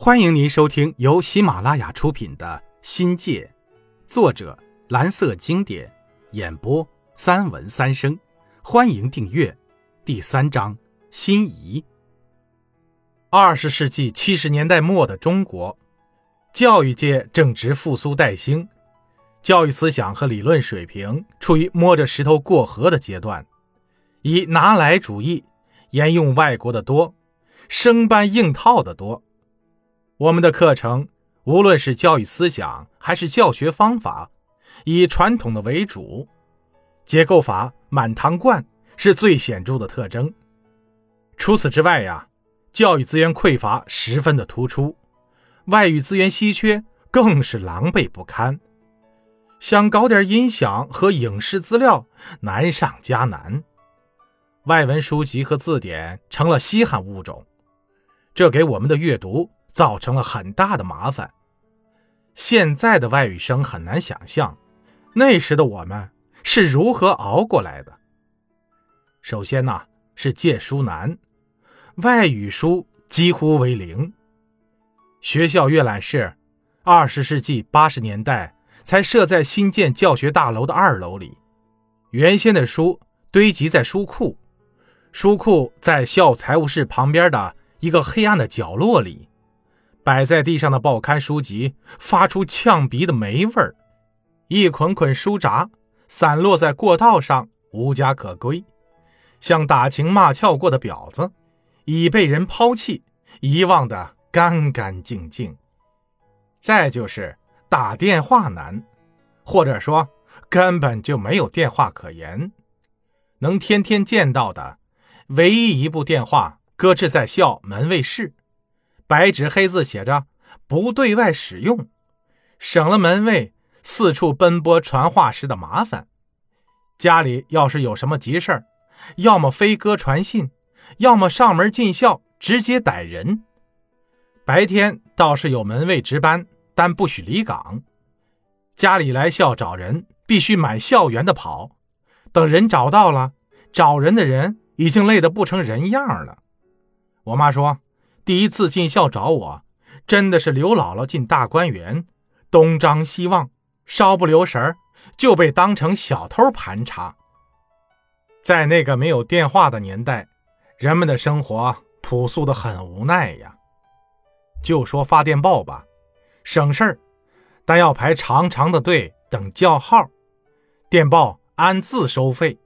欢迎您收听由喜马拉雅出品的《新界》，作者蓝色经典，演播三文三生。欢迎订阅。第三章：心仪。二十世纪七十年代末的中国，教育界正值复苏待兴，教育思想和理论水平处于摸着石头过河的阶段，以拿来主义，沿用外国的多，生搬硬套的多。我们的课程，无论是教育思想还是教学方法，以传统的为主，结构法满堂灌是最显著的特征。除此之外呀，教育资源匮乏十分的突出，外语资源稀缺更是狼狈不堪。想搞点音响和影视资料，难上加难。外文书籍和字典成了稀罕物种，这给我们的阅读。造成了很大的麻烦。现在的外语生很难想象，那时的我们是如何熬过来的。首先呢，是借书难，外语书几乎为零。学校阅览室，二十世纪八十年代才设在新建教学大楼的二楼里，原先的书堆积在书库，书库在校财务室旁边的一个黑暗的角落里。摆在地上的报刊书籍发出呛鼻的霉味儿，一捆捆书札散落在过道上，无家可归，像打情骂俏过的婊子，已被人抛弃、遗忘的干干净净。再就是打电话难，或者说根本就没有电话可言，能天天见到的唯一一部电话搁置在校门卫室。白纸黑字写着“不对外使用”，省了门卫四处奔波传话时的麻烦。家里要是有什么急事儿，要么飞鸽传信，要么上门进校直接逮人。白天倒是有门卫值班，但不许离岗。家里来校找人，必须满校园的跑。等人找到了，找人的人已经累得不成人样了。我妈说。第一次进校找我，真的是刘姥姥进大观园，东张西望，稍不留神就被当成小偷盘查。在那个没有电话的年代，人们的生活朴素的很无奈呀。就说发电报吧，省事儿，但要排长长的队等叫号。电报按字收费，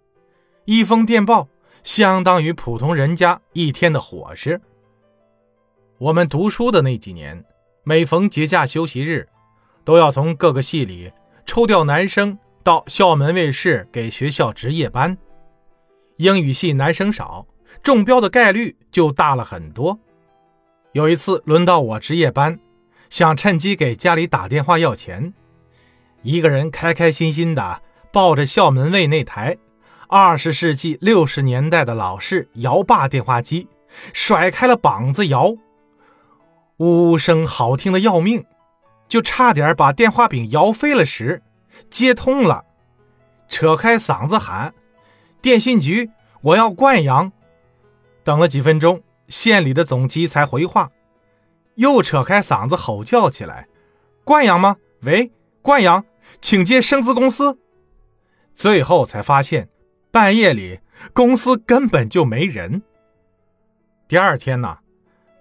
一封电报相当于普通人家一天的伙食。我们读书的那几年，每逢节假休息日，都要从各个系里抽调男生到校门卫室给学校值夜班。英语系男生少，中标的概率就大了很多。有一次轮到我值夜班，想趁机给家里打电话要钱，一个人开开心心的抱着校门卫那台二十世纪六十年代的老式摇把电话机，甩开了膀子摇。呜呜声好听的要命，就差点把电话柄摇飞了时，接通了，扯开嗓子喊：“电信局，我要灌阳。”等了几分钟，县里的总机才回话，又扯开嗓子吼叫起来：“灌阳吗？喂，灌阳，请接生资公司。”最后才发现，半夜里公司根本就没人。第二天呢？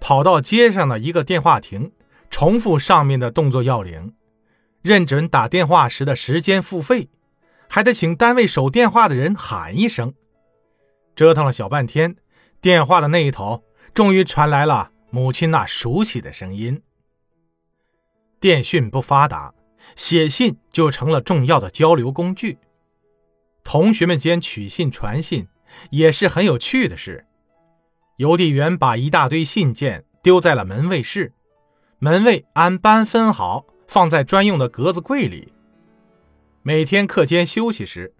跑到街上的一个电话亭，重复上面的动作要领，认准打电话时的时间付费，还得请单位守电话的人喊一声。折腾了小半天，电话的那一头终于传来了母亲那熟悉的声音。电讯不发达，写信就成了重要的交流工具。同学们间取信传信也是很有趣的事。邮递员把一大堆信件丢在了门卫室，门卫按班分好，放在专用的格子柜里。每天课间休息时，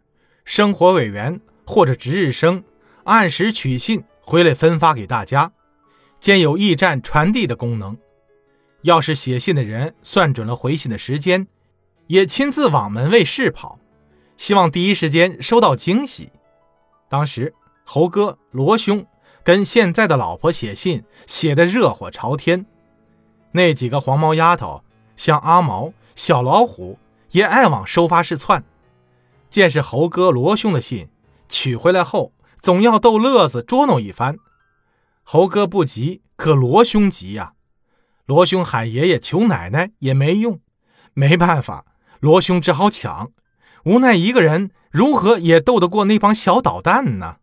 生活委员或者值日生按时取信回来分发给大家，兼有驿站传递的功能。要是写信的人算准了回信的时间，也亲自往门卫室跑，希望第一时间收到惊喜。当时猴哥、罗兄。跟现在的老婆写信，写得热火朝天。那几个黄毛丫头，像阿毛、小老虎，也爱往收发室窜。见是猴哥罗兄的信，取回来后总要逗乐子捉弄一番。猴哥不急，可罗兄急呀。罗兄喊爷爷求奶奶也没用，没办法，罗兄只好抢。无奈一个人如何也斗得过那帮小捣蛋呢？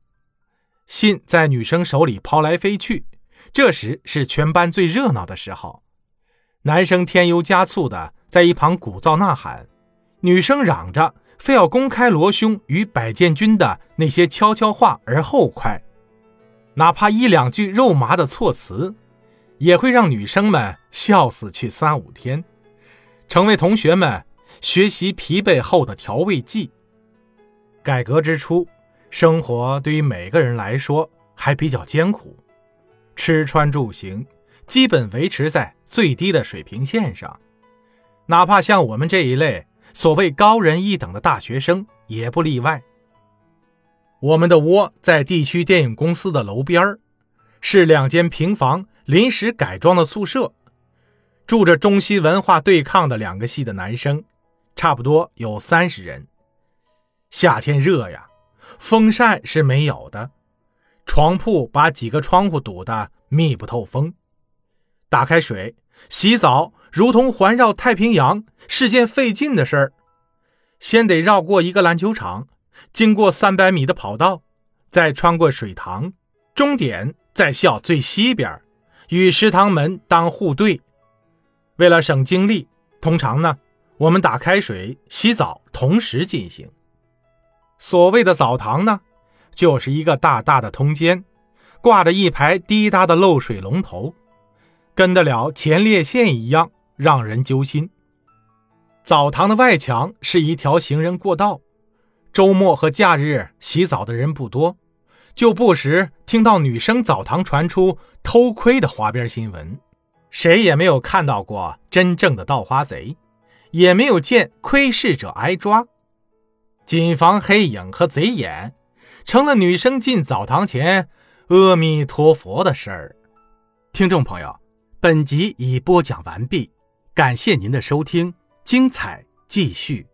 信在女生手里抛来飞去，这时是全班最热闹的时候。男生添油加醋的在一旁鼓噪呐喊，女生嚷着非要公开罗兄与百建军的那些悄悄话而后快，哪怕一两句肉麻的措辞，也会让女生们笑死去三五天，成为同学们学习疲惫后的调味剂。改革之初，生活对于每个人来说还比较艰苦，吃穿住行。基本维持在最低的水平线上，哪怕像我们这一类所谓高人一等的大学生也不例外。我们的窝在地区电影公司的楼边是两间平房临时改装的宿舍，住着中西文化对抗的两个系的男生，差不多有三十人。夏天热呀，风扇是没有的，床铺把几个窗户堵得密不透风。打开水洗澡，如同环绕太平洋，是件费劲的事儿。先得绕过一个篮球场，经过三百米的跑道，再穿过水塘，终点在校最西边，与食堂门当户对。为了省精力，通常呢，我们打开水洗澡同时进行。所谓的澡堂呢，就是一个大大的通间，挂着一排滴答的漏水龙头。跟得了前列腺一样让人揪心。澡堂的外墙是一条行人过道，周末和假日洗澡的人不多，就不时听到女生澡堂传出偷窥的花边新闻。谁也没有看到过真正的盗花贼，也没有见窥视者挨抓。谨防黑影和贼眼，成了女生进澡堂前阿弥陀佛的事儿。听众朋友。本集已播讲完毕，感谢您的收听，精彩继续。